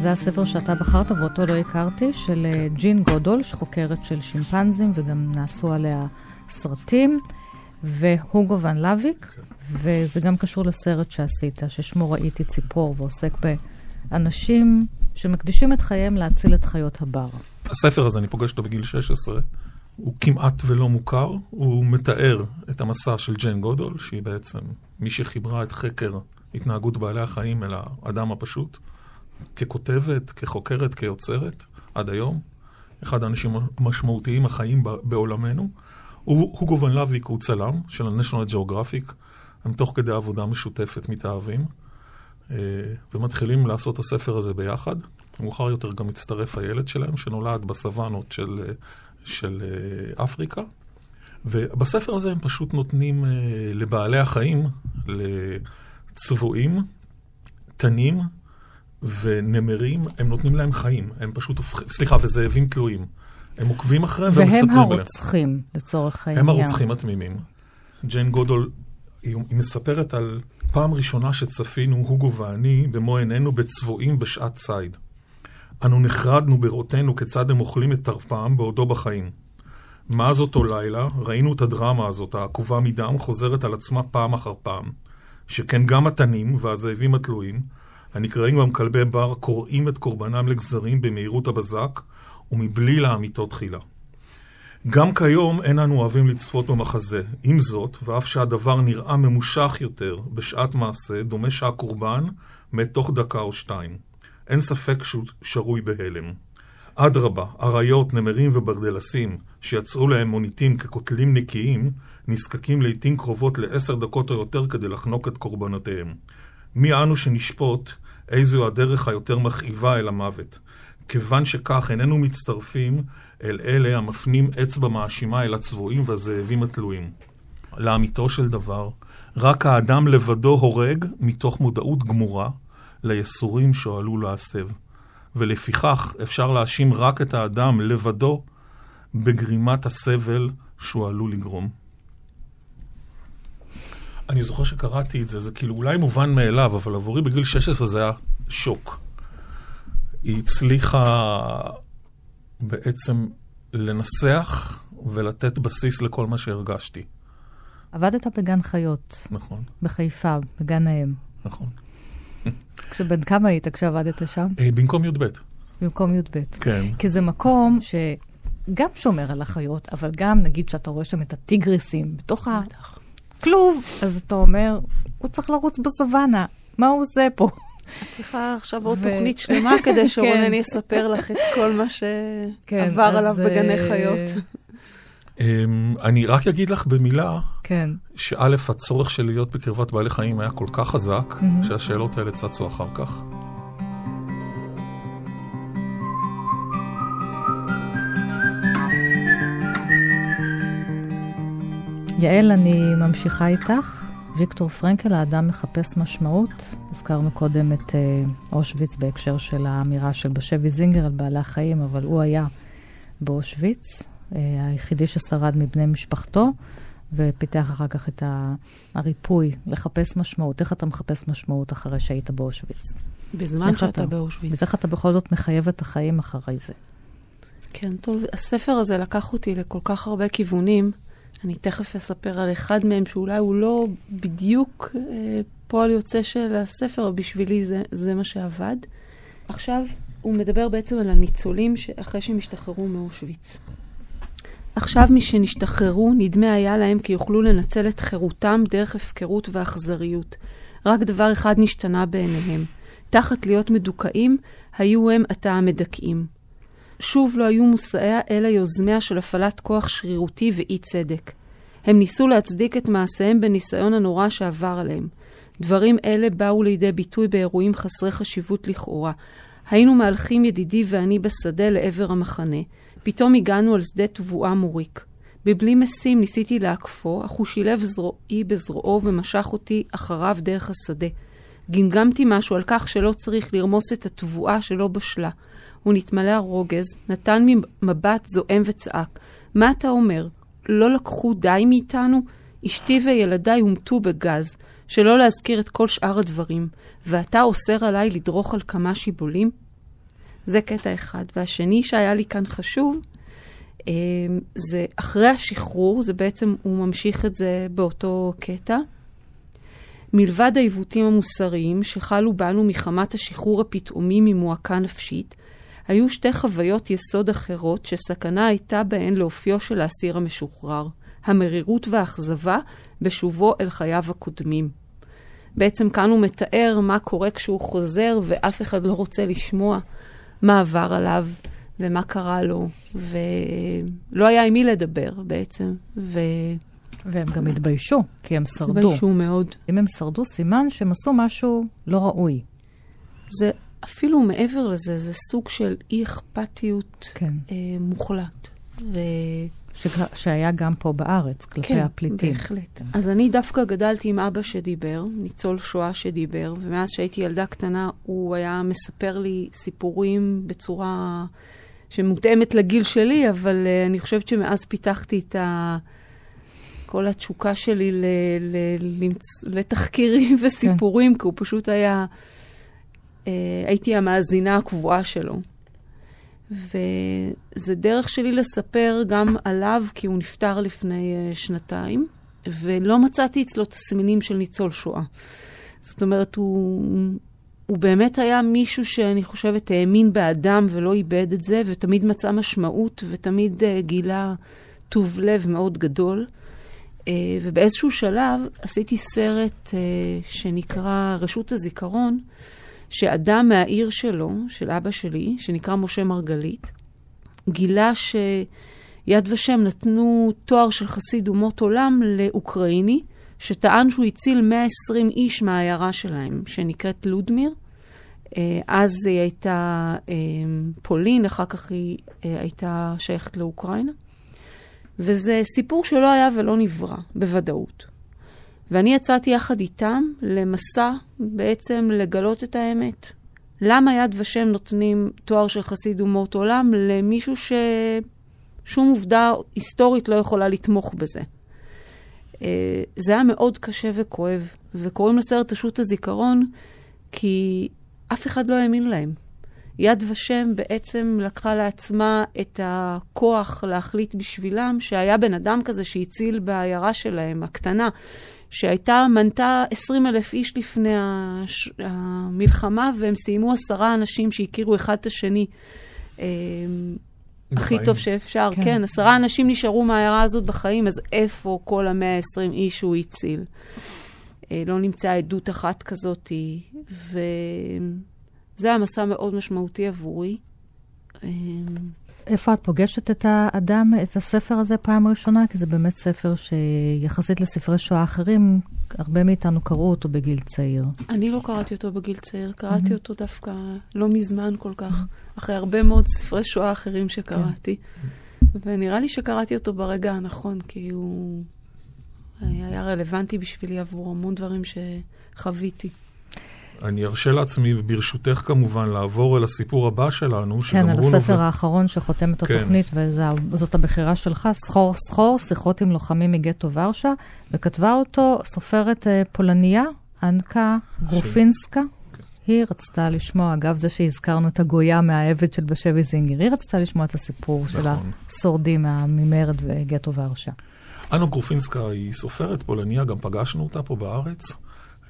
זה הספר שאתה בחרת ואותו לא הכרתי, של אה, ג'ין גודול, שחוקרת של שימפנזים, וגם נעשו עליה סרטים, והוגו ון לויק, כן. וזה גם קשור לסרט שעשית, ששמו ראיתי ציפור, ועוסק באנשים שמקדישים את חייהם להציל את חיות הבר. הספר הזה, אני פוגש אותו בגיל 16, הוא כמעט ולא מוכר, הוא מתאר את המסע של ג'ן גודול, שהיא בעצם מי שחיברה את חקר התנהגות בעלי החיים אל האדם הפשוט, ככותבת, כחוקרת, כיוצרת, עד היום. אחד האנשים המשמעותיים החיים בעולמנו. הוא הוגו ון לוויק הוא צלם של ה-National Geographic, הם תוך כדי עבודה משותפת מתאהבים, אה, ומתחילים לעשות את הספר הזה ביחד. מאוחר יותר גם הצטרף הילד שלהם, שנולד בסוואנות של, אה, של אה, אפריקה. ובספר הזה הם פשוט נותנים לבעלי החיים, לצבועים, תנים ונמרים, הם נותנים להם חיים. הם פשוט הופכים, סליחה, וזאבים תלויים. הם עוקבים אחריהם ומספרים עליהם. והם הרוצחים, לצורך העניין. הם הרוצחים התמימים. ג'יין גודול, היא, היא מספרת על פעם ראשונה שצפינו, הוגו ואני, במו עינינו בצבועים בשעת ציד. אנו נחרדנו בראותנו כיצד הם אוכלים את טרפם בעודו בחיים. מאז אותו לילה ראינו את הדרמה הזאת, העקובה מדם, חוזרת על עצמה פעם אחר פעם. שכן גם התנים והזאבים התלויים, הנקראים גם כלבי בר, קורעים את קורבנם לגזרים במהירות הבזק, ומבלי לאמיתו תחילה. גם כיום אין אנו אוהבים לצפות במחזה. עם זאת, ואף שהדבר נראה ממושך יותר בשעת מעשה, דומה שהקורבן מת תוך דקה או שתיים. אין ספק שהוא שרוי בהלם. אדרבה, אריות, נמרים וברדלסים, שיצאו להם מוניטין כקוטלים נקיים, נזקקים לעיתים קרובות לעשר דקות או יותר כדי לחנוק את קורבנותיהם. מי אנו שנשפוט איזו הדרך היותר מכאיבה אל המוות? כיוון שכך איננו מצטרפים אל אלה המפנים אצבע מאשימה אל הצבועים והזאבים התלויים. לאמיתו של דבר, רק האדם לבדו הורג מתוך מודעות גמורה ליסורים שהוא עלול להסב. ולפיכך אפשר להאשים רק את האדם לבדו בגרימת הסבל שהוא עלול לגרום. אני זוכר שקראתי את זה, זה כאילו אולי מובן מאליו, אבל עבורי בגיל 16 זה היה שוק. היא הצליחה בעצם לנסח ולתת בסיס לכל מה שהרגשתי. עבדת בגן חיות. נכון. בחיפה, בגן האם. נכון. כשבן כמה היית כשעבדת שם? אה, במקום י"ב. במקום י"ב. כן. כי זה מקום שגם שומר על החיות, אבל גם, נגיד שאתה רואה שם את הטיגריסים בתוך הכלוב, אז אתה אומר, הוא צריך לרוץ בסוואנה, מה הוא עושה פה? את צריכה עכשיו עוד תוכנית שלמה כדי שרונן כן. יספר לך את כל מה כן, שעבר עליו בגני אה, חיות. אמ, אני רק אגיד לך במילה, כן. שא', הצורך של להיות בקרבת בעלי חיים היה כל כך חזק, שהשאלות האלה צצו אחר כך. יעל, אני ממשיכה איתך. ויקטור פרנקל, האדם מחפש משמעות. הזכרנו קודם את uh, אושוויץ בהקשר של האמירה של בשבי זינגר על בעלי החיים, אבל הוא היה באושוויץ, uh, היחידי ששרד מבני משפחתו, ופיתח אחר כך את הריפוי, לחפש משמעות. איך אתה מחפש משמעות אחרי שהיית באושוויץ? בזמן שאתה באושוויץ. ואיך אתה בכל זאת מחייב את החיים אחרי זה? כן, טוב, הספר הזה לקח אותי לכל כך הרבה כיוונים. אני תכף אספר על אחד מהם, שאולי הוא לא בדיוק אה, פועל יוצא של הספר, אבל בשבילי זה, זה מה שעבד. עכשיו הוא מדבר בעצם על הניצולים אחרי שהם השתחררו מאושוויץ. עכשיו משנשתחררו, נדמה היה להם כי יוכלו לנצל את חירותם דרך הפקרות ואכזריות. רק דבר אחד נשתנה בעיניהם. תחת להיות מדוכאים, היו הם עתה המדכאים. שוב לא היו מושאיה אלא יוזמיה של הפעלת כוח שרירותי ואי צדק. הם ניסו להצדיק את מעשיהם בניסיון הנורא שעבר עליהם. דברים אלה באו לידי ביטוי באירועים חסרי חשיבות לכאורה. היינו מהלכים ידידי ואני בשדה לעבר המחנה. פתאום הגענו על שדה תבואה מוריק. בבלי משים ניסיתי לעקפו, אך הוא שילב זרועי בזרועו ומשך אותי אחריו דרך השדה. גמגמתי משהו על כך שלא צריך לרמוס את התבואה שלא בשלה. הוא נתמלא הרוגז, נתן מבט זועם וצעק. מה אתה אומר? לא לקחו די מאיתנו? אשתי וילדיי הומתו בגז, שלא להזכיר את כל שאר הדברים, ואתה אוסר עליי לדרוך על כמה שיבולים? זה קטע אחד. והשני שהיה לי כאן חשוב, אה, זה אחרי השחרור, זה בעצם, הוא ממשיך את זה באותו קטע. מלבד העיוותים המוסריים שחלו בנו מחמת השחרור הפתאומי ממועקה נפשית, היו שתי חוויות יסוד אחרות שסכנה הייתה בהן לאופיו של האסיר המשוחרר, המרירות והאכזבה בשובו אל חייו הקודמים. בעצם כאן הוא מתאר מה קורה כשהוא חוזר ואף אחד לא רוצה לשמוע מה עבר עליו ומה קרה לו, ולא היה עם מי לדבר בעצם. ו... והם גם התביישו, כי הם שרדו. התביישו מאוד. אם הם שרדו, סימן שהם עשו משהו לא ראוי. זה אפילו מעבר לזה, זה סוג של אי אכפתיות כן. אה, מוחלט. ו... ש... שהיה גם פה בארץ, כלפי כן, הפליטים. כן, בהחלט. אז אני דווקא גדלתי עם אבא שדיבר, ניצול שואה שדיבר, ומאז שהייתי ילדה קטנה, הוא היה מספר לי סיפורים בצורה שמותאמת לגיל שלי, אבל uh, אני חושבת שמאז פיתחתי את ה... כל התשוקה שלי ל... ל... למצ... לתחקירים וסיפורים, כן. כי הוא פשוט היה... Uh, הייתי המאזינה הקבועה שלו. וזה דרך שלי לספר גם עליו, כי הוא נפטר לפני uh, שנתיים, ולא מצאתי אצלו תסמינים של ניצול שואה. זאת אומרת, הוא, הוא באמת היה מישהו שאני חושבת האמין באדם ולא איבד את זה, ותמיד מצא משמעות, ותמיד uh, גילה טוב לב מאוד גדול. Uh, ובאיזשהו שלב עשיתי סרט uh, שנקרא רשות הזיכרון, שאדם מהעיר שלו, של אבא שלי, שנקרא משה מרגלית, גילה שיד ושם נתנו תואר של חסיד אומות עולם לאוקראיני, שטען שהוא הציל 120 איש מהעיירה שלהם, שנקראת לודמיר. אז היא הייתה פולין, אחר כך היא הייתה שייכת לאוקראינה. וזה סיפור שלא היה ולא נברא, בוודאות. ואני יצאתי יחד איתם למסע בעצם לגלות את האמת. למה יד ושם נותנים תואר של חסיד אומות עולם למישהו ששום עובדה היסטורית לא יכולה לתמוך בזה? זה היה מאוד קשה וכואב, וקוראים לסרט רשות הזיכרון כי אף אחד לא האמין להם. יד ושם בעצם לקחה לעצמה את הכוח להחליט בשבילם שהיה בן אדם כזה שהציל בעיירה שלהם, הקטנה, שהייתה, מנתה 20 אלף איש לפני הש... המלחמה, והם סיימו עשרה אנשים שהכירו אחד את השני. אה, הכי טוב שאפשר, כן. כן, עשרה אנשים נשארו מהעיירה הזאת בחיים, אז איפה כל המאה ה-20 איש שהוא הציל? אה, לא נמצאה עדות אחת כזאת, וזה היה מסע מאוד משמעותי עבורי. איפה את פוגשת את האדם, את הספר הזה פעם ראשונה? כי זה באמת ספר שיחסית לספרי שואה אחרים, הרבה מאיתנו קראו אותו בגיל צעיר. אני לא קראתי אותו בגיל צעיר, קראתי. אותו דווקא לא מזמן כל כך. אחרי הרבה מאוד ספרי שואה אחרים שקראתי. כן. ונראה לי שקראתי אותו ברגע הנכון, כי הוא היה רלוונטי בשבילי עבור המון דברים שחוויתי. אני ארשה לעצמי, ברשותך כמובן, לעבור אל הסיפור הבא שלנו, כן, על הספר. האחרון שחותם את כן. התוכנית, וזאת הבחירה שלך, סחור סחור, שיחות עם לוחמים מגטו ורשה, וכתבה אותו סופרת uh, פולניה, אנקה גרופינסקה. כן. היא רצתה לשמוע, אגב זה שהזכרנו את הגויה מהעבד של בשבי זינגר, היא רצתה לשמוע את הסיפור נכון. של השורדים ממרד וגטו ורשה. אנו גרופינסקה היא סופרת פולניה, גם פגשנו אותה פה בארץ.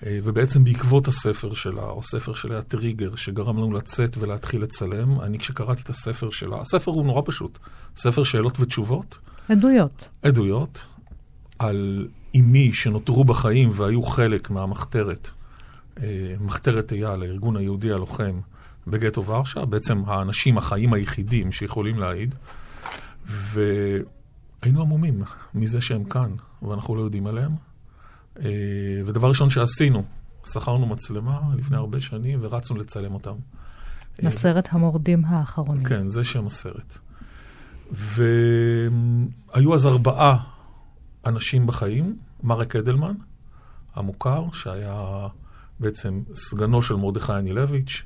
אה, ובעצם בעקבות הספר שלה, או ספר שלה היה טריגר שגרם לנו לצאת ולהתחיל לצלם, אני כשקראתי את הספר שלה, הספר הוא נורא פשוט, ספר שאלות ותשובות. עדויות. עדויות על אימי שנותרו בחיים והיו חלק מהמחתרת, אה, מחתרת אייל, הארגון היהודי הלוחם בגטו ורשה, בעצם האנשים החיים היחידים שיכולים להעיד, והיינו עמומים מזה שהם כאן, ואנחנו לא יודעים עליהם. אה, ודבר ראשון שעשינו, שכרנו מצלמה לפני הרבה שנים ורצנו לצלם אותם. לסרט המורדים האחרונים. כן, זה שם הסרט. והיו אז ארבעה אנשים בחיים, מרק אדלמן, המוכר, שהיה בעצם סגנו של מרדכי אנילביץ',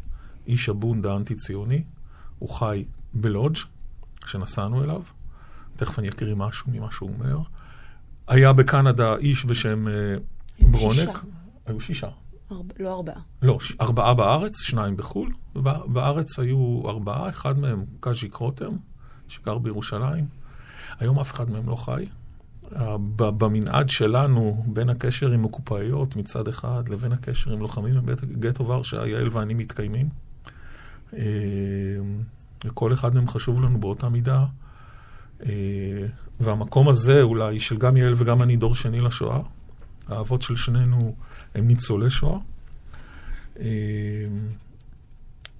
איש הבונד האנטי-ציוני, הוא חי בלודג', שנסענו אליו. תכף אני אקריא משהו ממה שהוא אומר. היה בקנדה איש בשם אה, ברונק. שישה. היו שישה. ארבע, לא ארבעה. לא. ארבעה בארץ, שניים בחו"ל. בארץ היו ארבעה, אחד מהם קאז'יק רותם, שגר בירושלים. היום אף אחד מהם לא חי. במנעד שלנו, בין הקשר עם הקופאיות מצד אחד, לבין הקשר עם לוחמים בבית גטו ורשה, יעל ואני מתקיימים. אה, וכל אחד מהם חשוב לנו באותה מידה. אה, והמקום הזה אולי, של גם יעל וגם אני דור שני לשואה, האבות של שנינו הם ניצולי שואה. אה,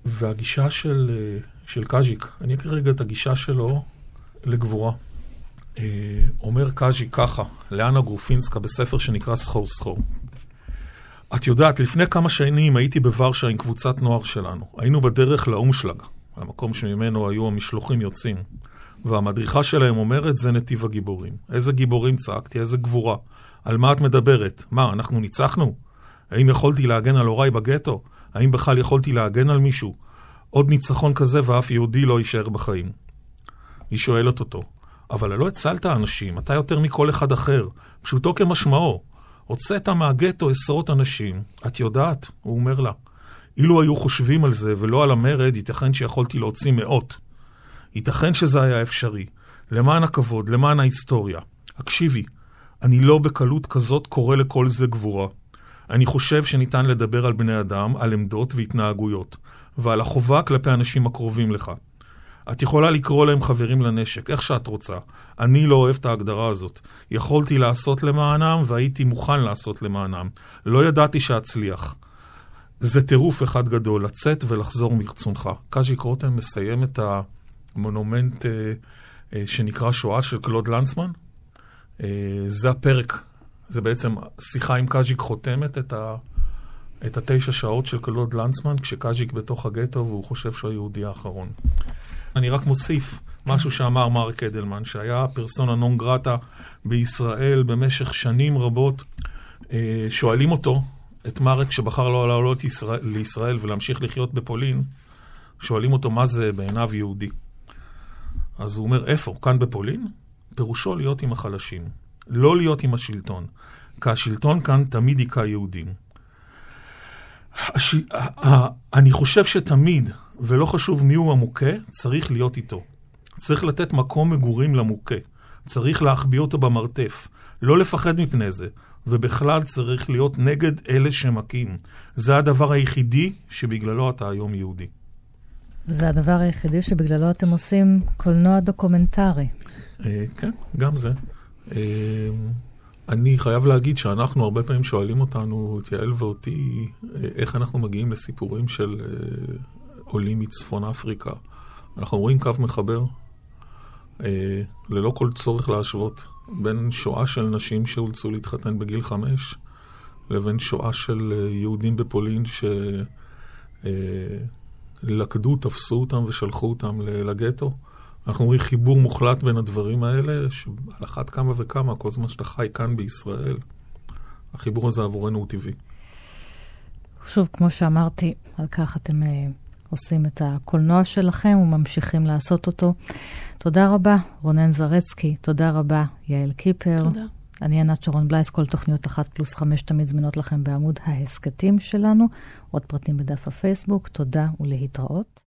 והגישה של, אה, של קאז'יק, אני אקריא רגע את הגישה שלו לגבורה. אומר קאז'יק ככה, לאנה גרופינסקה בספר שנקרא סחור סחור. את יודעת, לפני כמה שנים הייתי בוורשה עם קבוצת נוער שלנו. היינו בדרך לאומשלג, המקום שממנו היו המשלוחים יוצאים. והמדריכה שלהם אומרת, זה נתיב הגיבורים. איזה גיבורים צעקתי, איזה גבורה. על מה את מדברת? מה, אנחנו ניצחנו? האם יכולתי להגן על הוריי בגטו? האם בכלל יכולתי להגן על מישהו? עוד ניצחון כזה ואף יהודי לא יישאר בחיים. היא שואלת אותו, אבל לא הצלת אנשים, אתה יותר מכל אחד אחר, פשוטו כמשמעו. הוצאת מהגטו עשרות אנשים, את יודעת, הוא אומר לה. אילו היו חושבים על זה ולא על המרד, ייתכן שיכולתי להוציא מאות. ייתכן שזה היה אפשרי. למען הכבוד, למען ההיסטוריה. הקשיבי, אני לא בקלות כזאת קורא לכל זה גבורה. אני חושב שניתן לדבר על בני אדם, על עמדות והתנהגויות, ועל החובה כלפי האנשים הקרובים לך. את יכולה לקרוא להם חברים לנשק, איך שאת רוצה. אני לא אוהב את ההגדרה הזאת. יכולתי לעשות למענם והייתי מוכן לעשות למענם. לא ידעתי שאצליח. זה טירוף אחד גדול, לצאת ולחזור מרצונך. קאז'יק רותם מסיים את המונומנט אה, אה, שנקרא שואה של קלוד לנצמן. אה, זה הפרק, זה בעצם שיחה עם קאז'יק חותמת את, ה, את התשע שעות של קלוד לנצמן, כשקאז'יק בתוך הגטו והוא חושב שהוא היהודי האחרון. אני רק מוסיף משהו שאמר מרק אדלמן, שהיה פרסונה נון גרטה בישראל במשך שנים רבות. אה, שואלים אותו, את מרק שבחר לו לעלות ישראל, לישראל ולהמשיך לחיות בפולין, שואלים אותו מה זה בעיניו יהודי. אז הוא אומר, איפה? כאן בפולין? פירושו להיות עם החלשים, לא להיות עם השלטון, כי השלטון כאן תמיד היכה יהודים. הש... אני חושב שתמיד ולא חשוב מי הוא המוכה, צריך להיות איתו. צריך לתת מקום מגורים למוכה. צריך להחביא אותו במרתף. לא לפחד מפני זה. ובכלל צריך להיות נגד אלה שמכים. זה הדבר היחידי שבגללו אתה היום יהודי. וזה הדבר היחידי שבגללו אתם עושים קולנוע דוקומנטרי. אה, כן, גם זה. אה, אני חייב להגיד שאנחנו הרבה פעמים שואלים אותנו, את יעל ואותי, אה, איך אנחנו מגיעים לסיפורים של עולים מצפון אפריקה. אנחנו רואים קו מחבר, ללא כל צורך להשוות, בין שואה של נשים שאולצו להתחתן בגיל חמש, לבין שואה של יהודים בפולין שלכדו, אה, תפסו אותם ושלחו אותם לגטו. אנחנו רואים חיבור מוחלט בין הדברים האלה, שעל אחת כמה וכמה, כל זמן שאתה חי כאן בישראל, החיבור הזה עבורנו הוא טבעי. שוב, כמו שאמרתי, על כך אתם עושים את הקולנוע שלכם וממשיכים לעשות אותו. תודה רבה, רונן זרצקי. תודה רבה, יעל קיפר. תודה. אני ענת שרון בלייס, כל תוכניות אחת פלוס חמש תמיד זמינות לכם בעמוד ההסכתים שלנו. עוד פרטים בדף הפייסבוק. תודה ולהתראות.